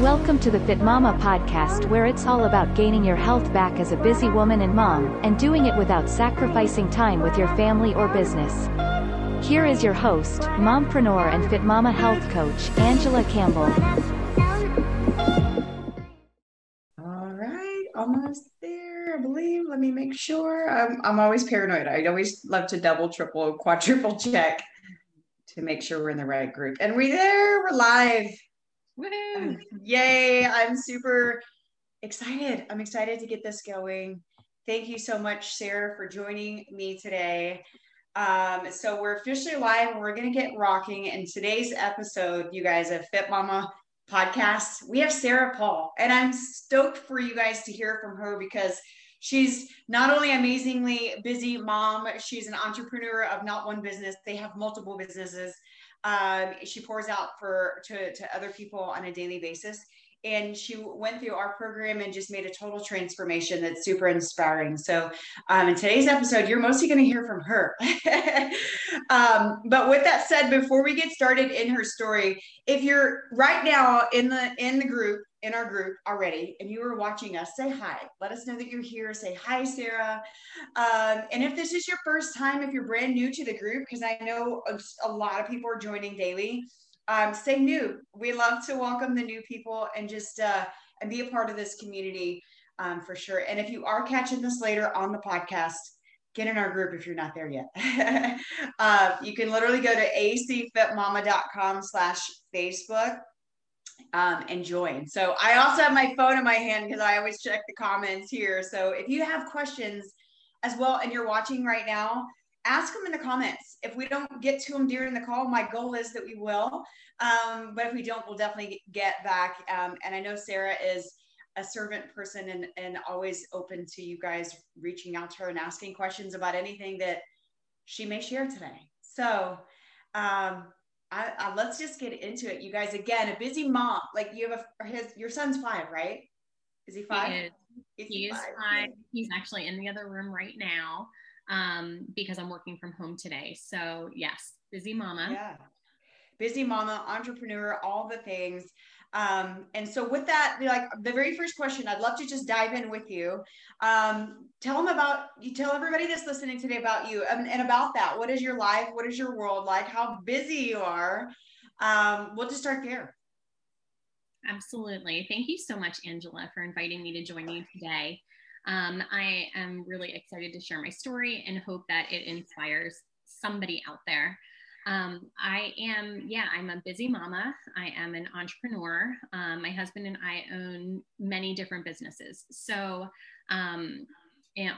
Welcome to the Fit Mama podcast, where it's all about gaining your health back as a busy woman and mom, and doing it without sacrificing time with your family or business. Here is your host, mompreneur and Fit Mama health coach, Angela Campbell. All right, almost there, I believe. Let me make sure. I'm, I'm always paranoid. I always love to double, triple, quadruple check to make sure we're in the right group. And we're there, we're live. Woohoo! Yay! I'm super excited. I'm excited to get this going. Thank you so much, Sarah, for joining me today. Um, so we're officially live and we're going to get rocking. In today's episode, you guys, of Fit Mama podcast, we have Sarah Paul, and I'm stoked for you guys to hear from her because she's not only amazingly busy mom, she's an entrepreneur of not one business. They have multiple businesses. Um, she pours out for to, to other people on a daily basis. And she went through our program and just made a total transformation that's super inspiring. So, um, in today's episode, you're mostly going to hear from her. um, but with that said, before we get started in her story, if you're right now in the in the group in our group already and you are watching us, say hi. Let us know that you're here. Say hi, Sarah. Um, and if this is your first time, if you're brand new to the group, because I know a, lot of people are joining daily, um, say new. We love to welcome the new people and just uh, and be a part of this community um, for sure. And if you are catching this later on the podcast, get in our group if you're not there yet. uh, you can literally go to acfitmama.com slash Facebook um, and join. So I also have my phone in my hand because I always check the comments here. So if you have questions as well and you're watching right now, ask them in the comments. If we don't get to them during the call, my goal is that we will. Um, but if we don't, we'll definitely get back. Um, and I know Sarah is a servant person and, and always open to you guys reaching out to her and asking questions about anything that she may share today. So um, I, I, let's just get into it, you guys. Again, a busy mom. Like you have a his your son's five, right? Is he five? He is, is he, he is five? five. He's actually in the other room right now um, because I'm working from home today. So yes, busy mama. Yeah, busy mama, entrepreneur, all the things. Um, and so with that, like the very first question, I'd love to just dive in with you. Um, tell them about you tell everybody that's listening today about you and, and, about that. What is your life? What is your world like? How busy you are? Um, we'll just start there. Absolutely. Thank you so much, Angela, for inviting me to join you today. Um, I am really excited to share my story and hope that it inspires somebody out there. Um, I am, yeah, I'm a busy mama. I am an entrepreneur. Um, my husband and I own many different businesses. So, um,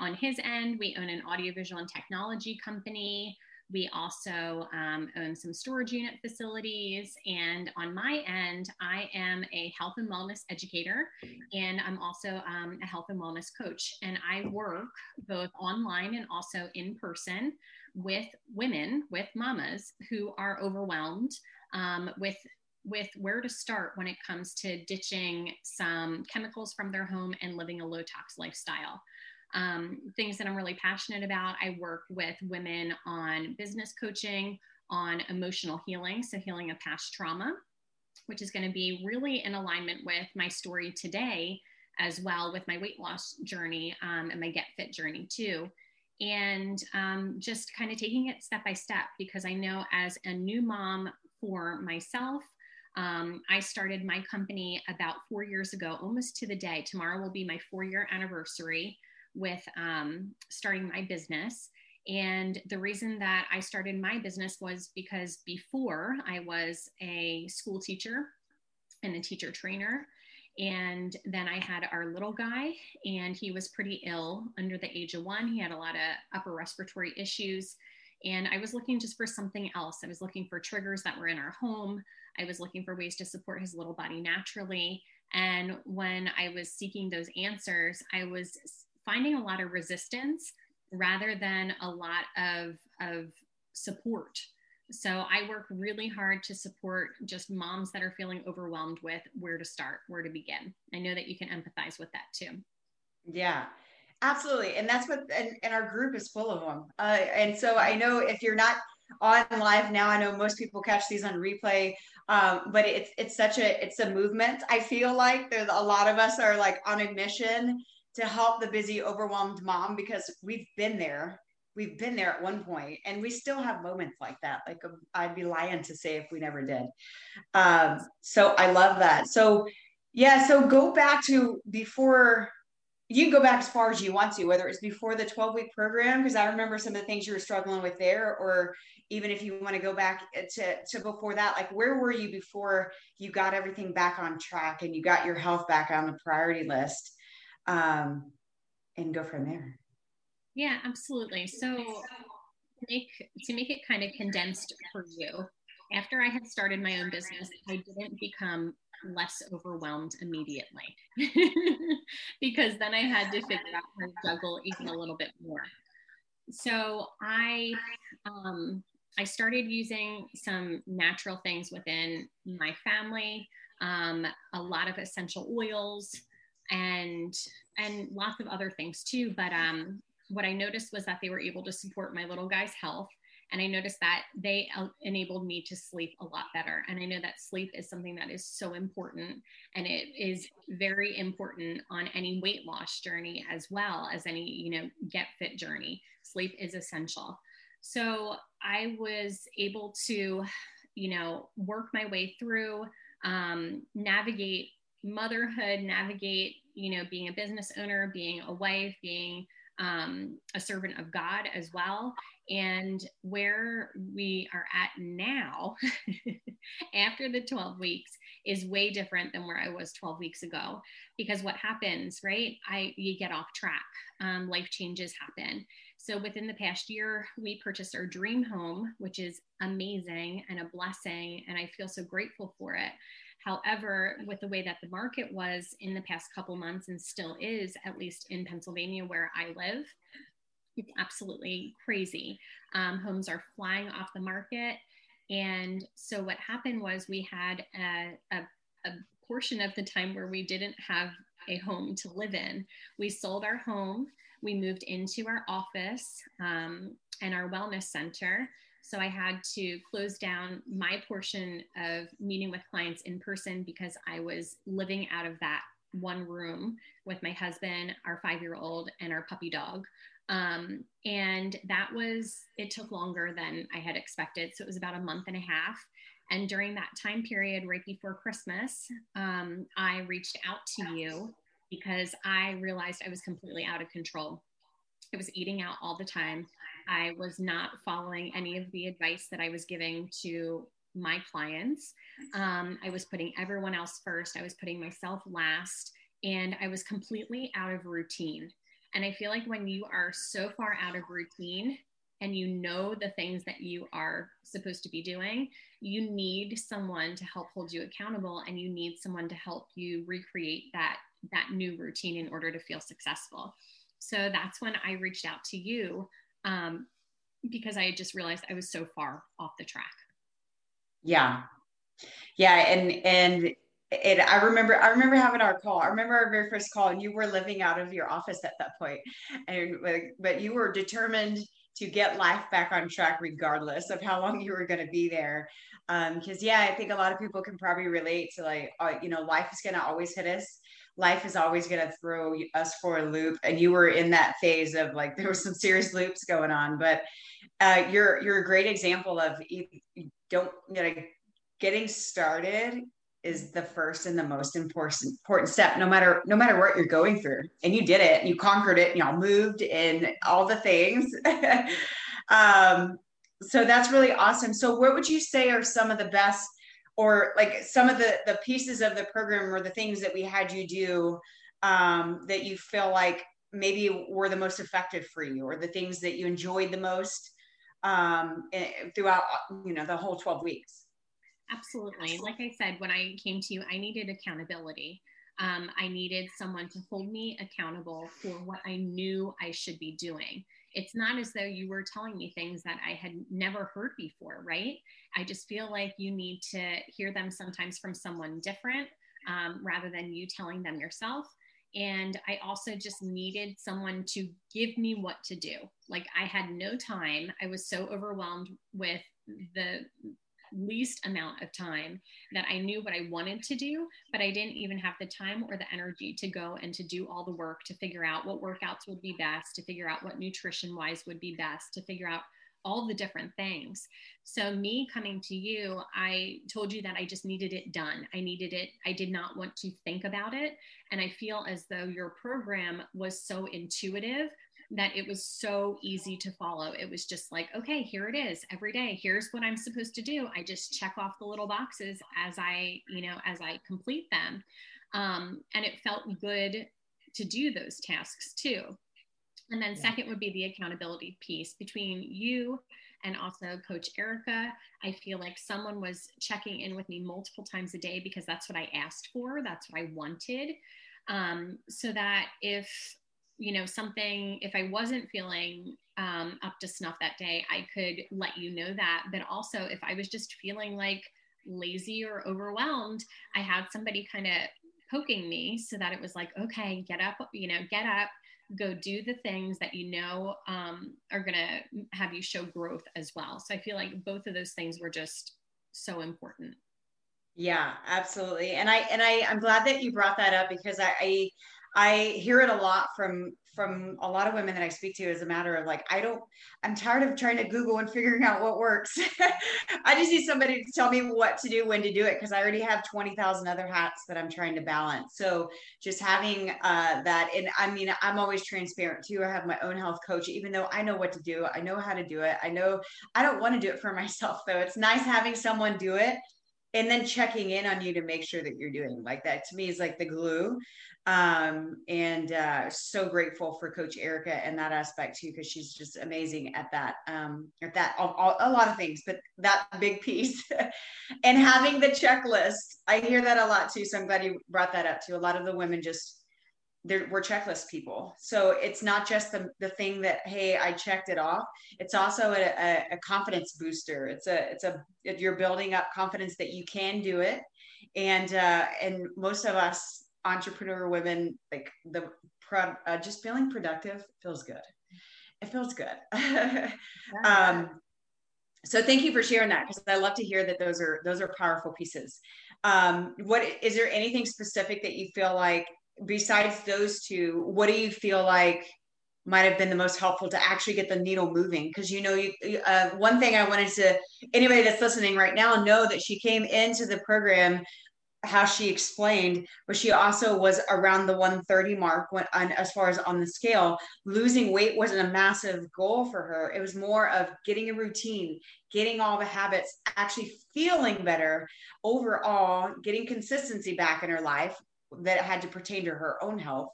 on his end, we own an audiovisual and technology company. We also um, own some storage unit facilities. And on my end, I am a health and wellness educator, and I'm also um, a health and wellness coach. And I work both online and also in person with women, with mamas who are overwhelmed um, with with where to start when it comes to ditching some chemicals from their home and living a low tox lifestyle. Um, things that I'm really passionate about. I work with women on business coaching, on emotional healing, so healing of past trauma, which is going to be really in alignment with my story today, as well with my weight loss journey um, and my Get Fit journey too and um, just kind of taking it step by step because I know as a new mom for myself, um, I started my company about four years ago, almost to the day. Tomorrow will be my four year anniversary with um, starting my business. And the reason that I started my business was because before I was a school teacher and a teacher trainer. And then I had our little guy, and he was pretty ill under the age of one. He had a lot of upper respiratory issues. And I was looking just for something else. I was looking for triggers that were in our home. I was looking for ways to support his little body naturally. And when I was seeking those answers, I was finding a lot of resistance rather than a lot of, of support. So I work really hard to support just moms that are feeling overwhelmed with where to start, where to begin. I know that you can empathize with that too. Yeah, absolutely. And that's what, and, and our group is full of them. Uh, and so I know if you're not on live now. I know most people catch these on replay, um, but it's it's such a it's a movement. I feel like there's a lot of us are like on a mission to help the busy, overwhelmed mom because we've been there. We've been there at one point, and we still have moments like that. Like um, I'd be lying to say if we never did. Um, so I love that. So yeah, so go back to before you can go back as far as you want to, whether it's before the 12 week program, because I remember some of the things you were struggling with there, or even if you want to go back to, to before that, like where were you before you got everything back on track and you got your health back on the priority list? Um, and go from there. Yeah, absolutely. So to make to make it kind of condensed for you, after I had started my own business, I didn't become less overwhelmed immediately because then I had to figure out how to juggle even a little bit more. So I um, I started using some natural things within my family, um, a lot of essential oils, and and lots of other things too. But um, what I noticed was that they were able to support my little guy's health and I noticed that they enabled me to sleep a lot better. And I know that sleep is something that is so important. And it is very important on any weight loss journey as well as any, you know, get fit journey. Sleep is essential. So I was able to, you know, work my way through, um, navigate motherhood, navigate, you know, being a business owner, being a wife, being um, a servant of God as well. And where we are at now, after the 12 weeks, is way different than where I was 12 weeks ago. Because what happens, right? I you get off track. Um, life changes happen. So within the past year, we purchased our dream home, which is amazing and a blessing, and I feel so grateful for it. However, with the way that the market was in the past couple months and still is, at least in Pennsylvania where I live, it's absolutely crazy. Um, homes are flying off the market. And so what happened was we had a, a, a portion of the time where we didn't have a home to live in. We sold our home, we moved into our office um, and our wellness center. So I had to close down my portion of meeting with clients in person because I was living out of that one room with my husband, our five year old, and our puppy dog. Um, and that was, it took longer than I had expected. So it was about a month and a half. And during that time period, right before Christmas, um, I reached out to you because I realized I was completely out of control. I was eating out all the time. I was not following any of the advice that I was giving to my clients. Um, I was putting everyone else first, I was putting myself last, and I was completely out of routine. And I feel like when you are so far out of routine and you know the things that you are supposed to be doing, you need someone to help hold you accountable and you need someone to help you recreate that that new routine in order to feel successful. So that's when I reached out to you um, because I had just realized I was so far off the track. Yeah. Yeah. And, and it i remember i remember having our call i remember our very first call and you were living out of your office at that point and but you were determined to get life back on track regardless of how long you were going to be there Um because um, yeah i think a lot of people can probably relate to like uh, you know life is going to always hit us life is always going to throw us for a loop and you were in that phase of like there were some serious loops going on but uh, you're you're a great example of you don't you know getting started is the first and the most important important step no matter no matter what you're going through. And you did it. You conquered it. Y'all moved and all the things. Um, so that's really awesome. So what would you say are some of the best or like some of the the pieces of the program or the things that we had you do um, that you feel like maybe were the most effective for you or the things that you enjoyed the most um, eh, throughout you know the whole 12 weeks Absolutely. Like I said, when I came to you, I needed accountability. Um, I needed someone to hold me accountable for what I knew I should be doing. It's not as though you were telling me things that I had never heard before, right? I just feel like you need to hear them sometimes from someone different um, rather than you telling them yourself. And I also just needed someone to give me what to do. Like I had no time. I was so overwhelmed with the least amount of time that I knew what I wanted to do, but I didn't even have the time or the energy to go and to do all the work to figure out what workouts would be best, to figure out what nutrition wise would be best, to figure out all the different things. So, me coming to you, I told you that I just needed it done. I needed it. I did not want to think about it. And I feel as though your program was so intuitive that it was so easy to follow. It was just like, okay, here it is every day. Here's what I'm supposed to do. I just check off the little boxes as I, you know, as I complete them. Um, and it felt good to do those tasks too. And then, yeah. second would be the accountability piece between you and also Coach Erica. I feel like someone was checking in with me multiple times a day because that's what I asked for, that's what I wanted. Um, so that if you know something if i wasn't feeling um, up to snuff that day i could let you know that. But also if i was just feeling like lazy or overwhelmed i had somebody kind of poking me so that it was like okay get up you know get up go do the things that you know um, are going to have you show growth as well. So i feel like both of those things were just so important. Yeah absolutely. And i and i i'm glad that you brought that up because i, I I hear it a lot from from a lot of women that I speak to as a matter of like, I don't, I'm tired of trying to Google and figuring out what works. I just need somebody to tell me what to do, when to do it, because I already have 20,000 other hats that I'm trying to balance. So just having uh, that, and I mean, I'm always transparent too. I have my own health coach, even though I know what to do, I know how to do it. I know I don't want to do it for myself though. It's nice having someone do it and then checking in on you to make sure that you're doing like that. To me is like the glue. Um, and uh, so grateful for coach erica and that aspect too because she's just amazing at that um, at that a, a lot of things but that big piece. And having the checklist i hear that a lot too so i'm glad you brought that up too. A lot of the women just we're checklist people. So it's not just the, the thing that, hey, I checked it off. It's also a, a, a confidence booster. It's a, it's a, you're building up confidence that you can do it. And, uh, and most of us entrepreneur women, like the, pro, uh, just feeling productive feels good. It feels good. um, so thank you for sharing that because I love to hear that those are those are powerful pieces. Um, what is there anything specific that you feel like besides those two, what do you feel like might have been the most helpful to actually get the needle moving? Because you know, you uh, one thing I wanted to anybody that's listening right now know that she came into the program how she explained, but she also was around the 130 mark when on, as far as on the scale. Losing weight wasn't a massive goal for her. It was more of getting a routine, getting all the habits, actually feeling better overall, getting consistency back in her life, that had to pertain to her own health.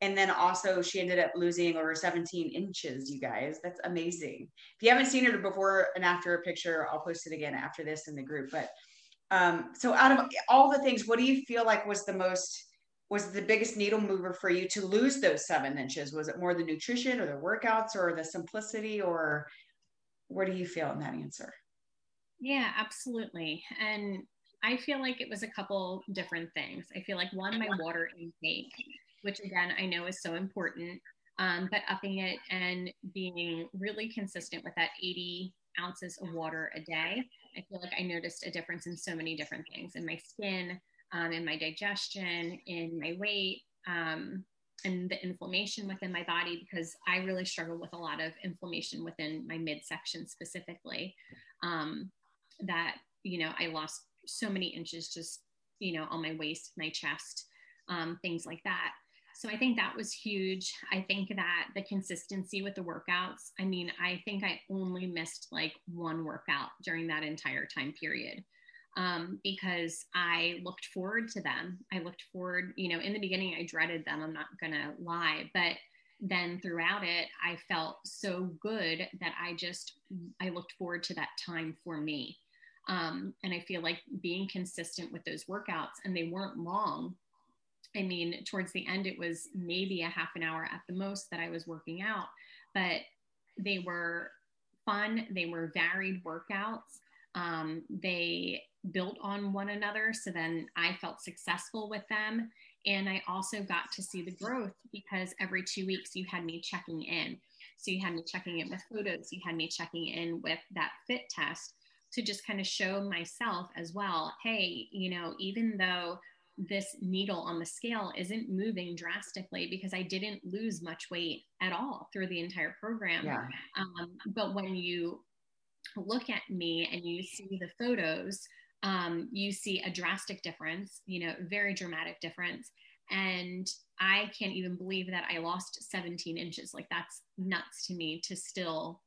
And then also, she ended up losing over 17 inches, you guys. That's amazing. If you haven't seen her before and after a picture, I'll post it again after this in the group. But um, so, out of all the things, what do you feel like was the most, was the biggest needle mover for you to lose those seven inches? Was it more the nutrition or the workouts or the simplicity, or where do you feel in that answer? Yeah, absolutely. And I feel like it was a couple different things. I feel like one, my water intake, which again, I know is so important, um, but upping it and being really consistent with that 80 ounces of water a day. I feel like I noticed a difference in so many different things in my skin, um, in my digestion, in my weight, um, and the inflammation within my body because I really struggle with a lot of inflammation within my midsection specifically. Um, that you know I lost so many inches just you know on my waist my chest um, things like that. So i think that was huge. I think that the consistency with the workouts i mean i think i only missed like one workout during that entire time period um, because i looked forward to them. I looked forward you know in the beginning i dreaded them i'm not gonna lie but then throughout it i felt so good that i just i looked forward to that time for me um, and I feel like being consistent with those workouts, and they weren't long. I mean, towards the end, it was maybe a half an hour at the most that I was working out, but they were fun, they were varied workouts. Um, they built on one another. So then I felt successful with them. And I also got to see the growth because every two weeks you had me checking in. So you had me checking in with photos, you had me checking in with that fit test to just kind of show myself as well hey, you know, even though this needle on the scale isn't moving drastically because I didn't lose much weight at all through the entire program. Yeah. Um, but when you look at me and you see the photos, um, you see a drastic difference, you know, very dramatic difference. And I can't even believe that I lost 17 inches. Like that's nuts to me to still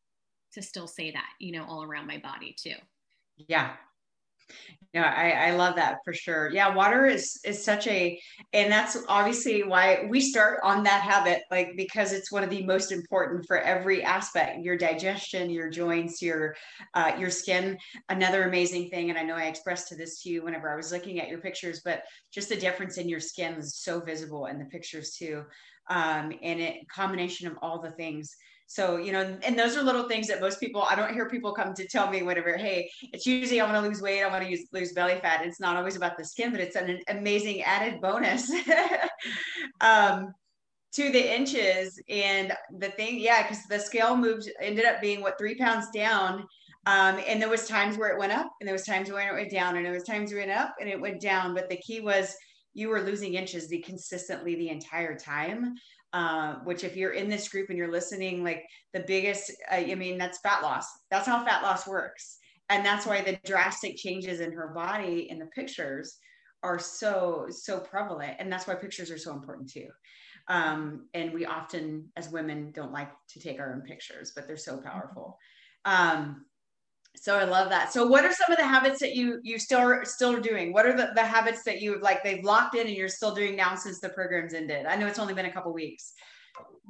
to still say that, you know, all around my body too. Yeah, yeah, I, I love that for sure. Yeah, water is is such a and that's obviously why we start on that habit, like because it's one of the most important for every aspect, your digestion, your joints, your uh, your skin. Another amazing thing, and I know I expressed to this to you whenever I was looking at your pictures, but just the difference in your skin is so visible in the pictures too. Um, and it combination of all the things so, you know, and those are little things that most people, I don't hear people come to tell me whatever, hey, it's usually I want to lose weight, I want to use, lose belly fat. It's not always about the skin, but it's an amazing added bonus um, to the inches. And the thing, yeah, because the scale moved, ended up being what, three pounds down. Um, and there was times where it went up and there was times where it went down and there was times it went up and it went down. But the key was you were losing inches the consistently the entire time. Uh, which if you're in this group and you're listening, like the biggest, uh, I mean, that's fat loss. That's how fat loss works. And that's why the drastic changes in her body in the pictures are so, so prevalent. And that's why pictures are so important too. Um, and we often, as women, don't like to take our own pictures, but they're so powerful. Um, so I love that. So what are some of the habits that you you still still are doing? What are the, the habits that you like they've locked in and you're still doing now since the program's ended? I know it's only been a couple weeks.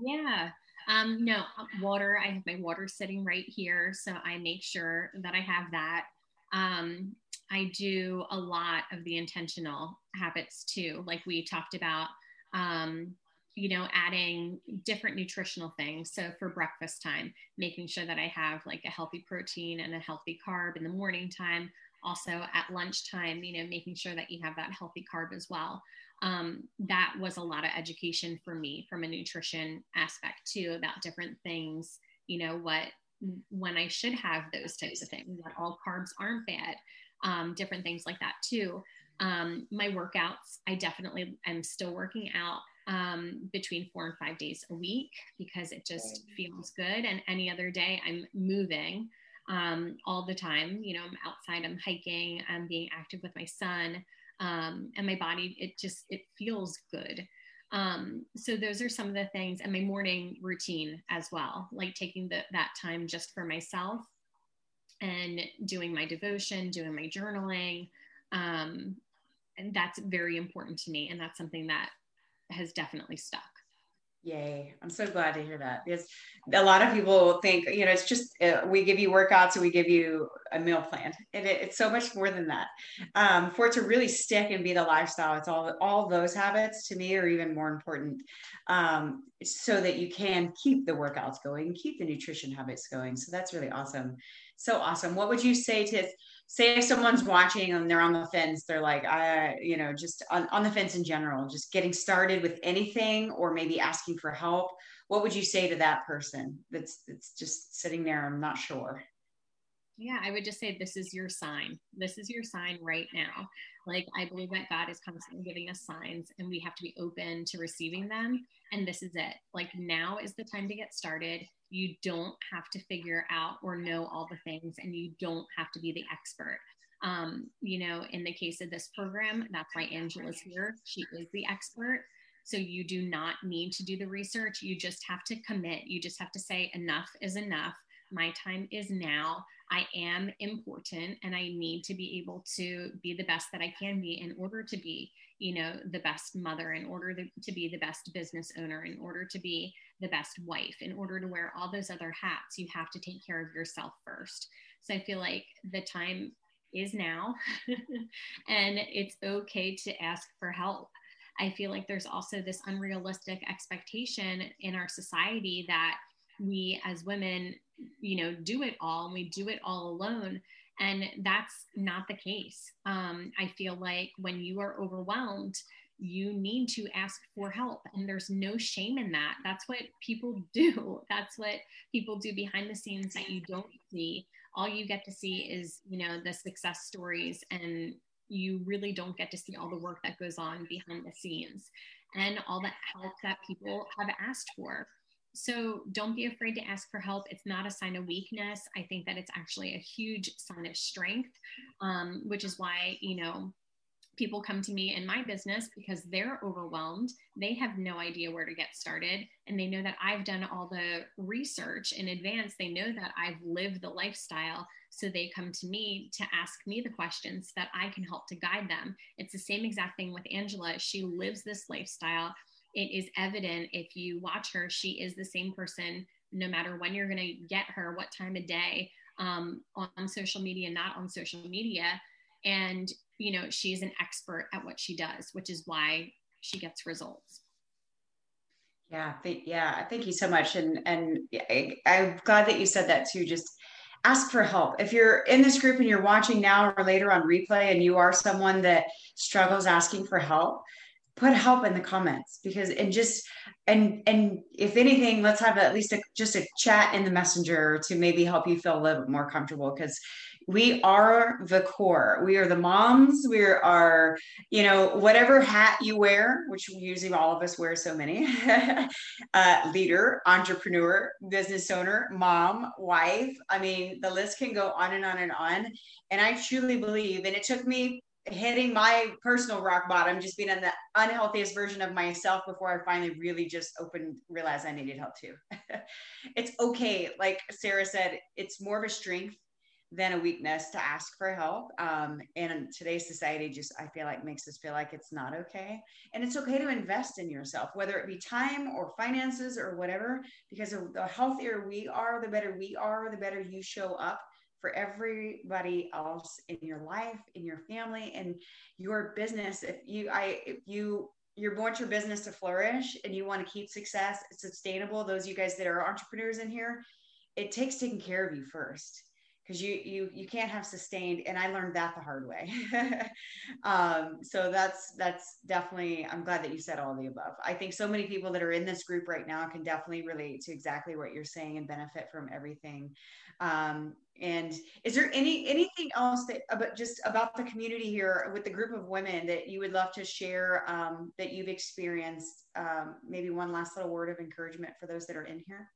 Yeah. Um, no, water. I have my water sitting right here. So I make sure that I have that. Um, I do a lot of the intentional habits too, like we talked about. Um, you know, adding different nutritional things. So for breakfast time, making sure that I have like a healthy protein and a healthy carb in the morning time. Also at lunchtime, you know, making sure that you have that healthy carb as well. Um, that was a lot of education for me from a nutrition aspect too about different things, you know, what when I should have those types of things, that all carbs aren't bad, um, different things like that too. Um, my workouts, I definitely am still working out um, between four and five days a week because it just feels good. And any other day, I'm moving um, all the time. You know, I'm outside, I'm hiking, I'm being active with my son, um, and my body, it just it feels good. Um, so those are some of the things, and my morning routine as well, like taking the, that time just for myself and doing my devotion, doing my journaling. Um, and that's very important to me, and that's something that has definitely stuck. Yay. I'm so glad to hear that because a lot of people think, you know, it's just uh, we give you workouts and we give you a meal plan. And it, it's so much more than that. Um, for it to really stick and be the lifestyle, it's all, all those habits to me are even more important um, so that you can keep the workouts going, keep the nutrition habits going. So that's really awesome. So awesome. What would you say to say if someone's watching and they're on the fence, they're like, I, you know, just on, on the fence in general, just getting started with anything or maybe asking for help, what would you say to that person that's that's just sitting there? I'm not sure. Yeah, I would just say this is your sign. This is your sign right now. Like I believe that God is constantly giving us signs and we have to be open to receiving them. And this is it. Like now is the time to get started. You don't have to figure out or know all the things and you don't have to be the expert. Um, you know, in the case of this program, that's why Angela's here. She is the expert. So you do not need to do the research. You just have to commit. You just have to say, enough is enough. My time is now. I am important and I need to be able to be the best that I can be in order to be, you know, the best mother, in order to, be the best business owner, in order to be the best wife, in order to wear all those other hats, you have to take care of yourself first. So I feel like the time is now and it's okay to ask for help. I feel like there's also this unrealistic expectation in our society that we as women you know do it all and we do it all alone. And that's not the case. Um, I feel like when you are overwhelmed, you need to ask for help and there's no shame in that. That's what people do. That's what people do behind the scenes that you don't see. All you get to see is you know the success stories and you really don't get to see all the work that goes on behind the scenes and all the help that people have asked for so don't be afraid to ask for help. It's not a sign of weakness. I think that it's actually a huge sign of strength, um, which is why, you know, people come to me in my business because they're overwhelmed. They have no idea where to get started. And they know that I've done all the research in advance. They know that I've lived the lifestyle. So they come to me to ask me the questions that I can help to guide them. It's the same exact thing with Angela. She lives this lifestyle. It is evident if you watch her, she is the same person no matter when you're going to get her, what time of day um, on social media, not on social media. And you know, she's an expert at what she does, which is why she gets results. Yeah, th- yeah. Thank you so much, and and I, I'm glad that you said that too. Just ask for help. If you're in this group and you're watching now or later on replay, and you are someone that struggles asking for help, put help in the comments because and just and and if anything let's have at least a, just a chat in the messenger to maybe help you feel a little bit more comfortable because we are the core. We are the moms. We are you know whatever hat you wear which usually all of us wear so many uh, leader entrepreneur business owner mom wife i mean the list can go on and on and on. And i truly believe and it took me hitting my personal rock bottom just being in the unhealthiest version of myself before i finally really just opened realized i needed help too it's okay like sarah said it's more of a strength than a weakness to ask for help. Um, and today's society just, I feel like, makes us feel like it's not okay. And it's okay to invest in yourself, whether it be time or finances or whatever, because the healthier we are, the better we are, the better you show up for everybody else in your life, in your family, and your business. If you, I, if you, you want your business to flourish and you want to keep success sustainable, those you guys that are entrepreneurs in here, it takes taking care of you first because you you you can't have sustained and i learned that the hard way. Um, so that's that's definitely i'm glad that you said all the above. I think so many people that are in this group right now can definitely relate to exactly what you're saying and benefit from everything. Um, and is there any anything else that about just about the community here with the group of women that you would love to share um, that you've experienced? Um, maybe one last little word of encouragement for those that are in here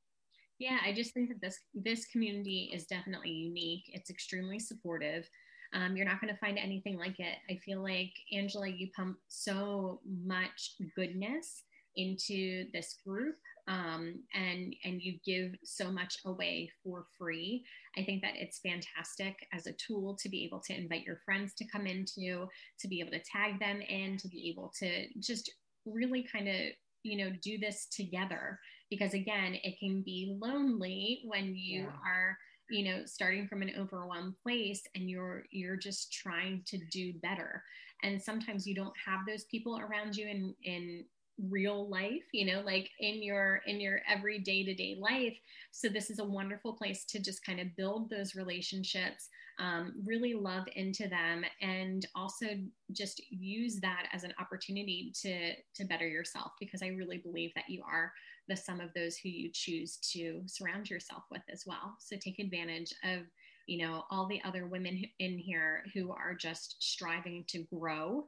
yeah, I just think that this this community is definitely unique. It's extremely supportive. Um, you're not going to find anything like it. I feel like Angela, you pump so much goodness into this group, um, and and you give so much away for free. I think that it's fantastic as a tool to be able to invite your friends to come into, to be able to tag them in, to be able to just really kind of you know do this together because again it can be lonely when you yeah. are you know starting from an overwhelmed place and you're you're just trying to do better and sometimes you don't have those people around you in in real life you know like in your in your every day to day life. So this is a wonderful place to just kind of build those relationships um, really love into them and also just use that as an opportunity to to better yourself because i really believe that you are the sum of those who you choose to surround yourself with as well. So take advantage of you know all the other women in here who are just striving to grow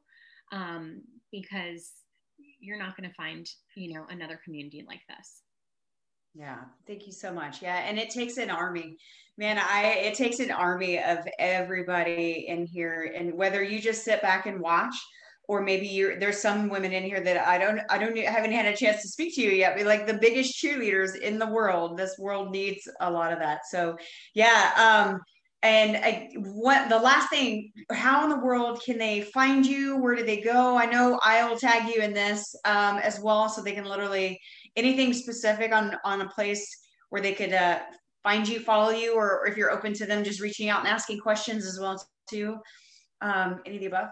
um, because you're not going to find you know another community like this. Yeah thank you so much. Yeah and it takes an army. Man i it takes an army of everybody in here and whether you just sit back and watch or maybe you're there's some women in here that i don't i don't I haven't had a chance to speak to you yet but like the biggest cheerleaders in the world this world needs a lot of that. So yeah um and I, what the last thing, how in the world can they find you? Where do they go? I know I'll tag you in this um, as well, so they can literally anything specific on on a place where they could uh, find you, follow you, or, or, if you're open to them just reaching out and asking questions as well too. Um, any of the above?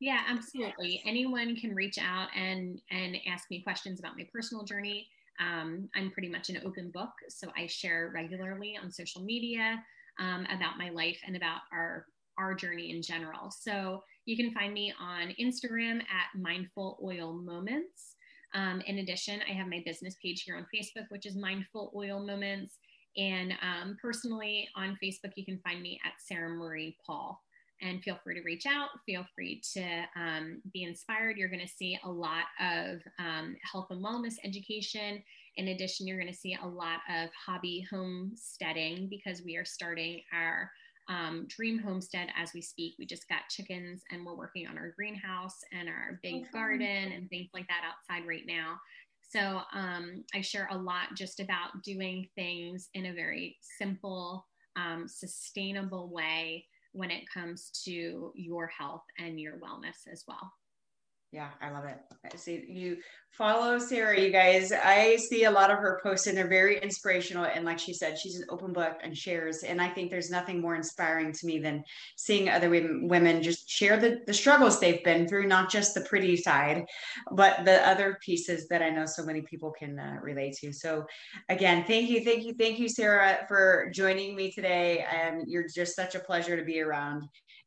Yeah, absolutely. Anyone can reach out and and ask me questions about my personal journey. Um, I'm pretty much an open book, so I share regularly on social media. Um, about my life and about our our journey in general. So you can find me on Instagram at Mindful Oil Moments. Um, in addition, I have my business page here on Facebook, which is Mindful Oil Moments. And um, personally on Facebook, you can find me at Sarah Marie Paul. And feel free to reach out. Feel free to um, be inspired. You're going to see a lot of um, health and wellness education. In addition, you're going to see a lot of hobby homesteading because we are starting our um, dream homestead as we speak. We just got chickens and we're working on our greenhouse and our big okay. garden and things like that outside right now. So um, I share a lot just about doing things in a very simple, um, sustainable way when it comes to your health and your wellness as well. Yeah, I love it. I see you follow Sarah, you guys. I see a lot of her posts and they're very inspirational. And like she said, she's an open book and shares. And I think there's nothing more inspiring to me than seeing other women just share the, the struggles they've been through, not just the pretty side, but the other pieces that I know so many people can uh, relate to. So again, thank you, thank you, thank you, Sarah, for joining me today. And you're just such a pleasure to be around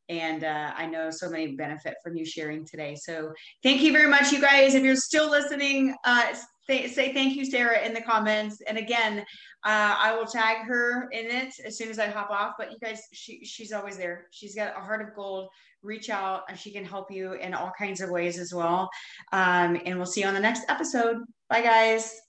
and uh, I know so many benefit from you sharing today. So thank you very much, you guys. If you're still listening, uh, say, say thank you, Sarah, in the comments. And again, uh, I will tag her in it as soon as I hop off. But you guys, she, she's always there. She's got a heart of gold. Reach out, and she can help you in all kinds of ways as well. Um, and we'll see you on the next episode. Bye, guys.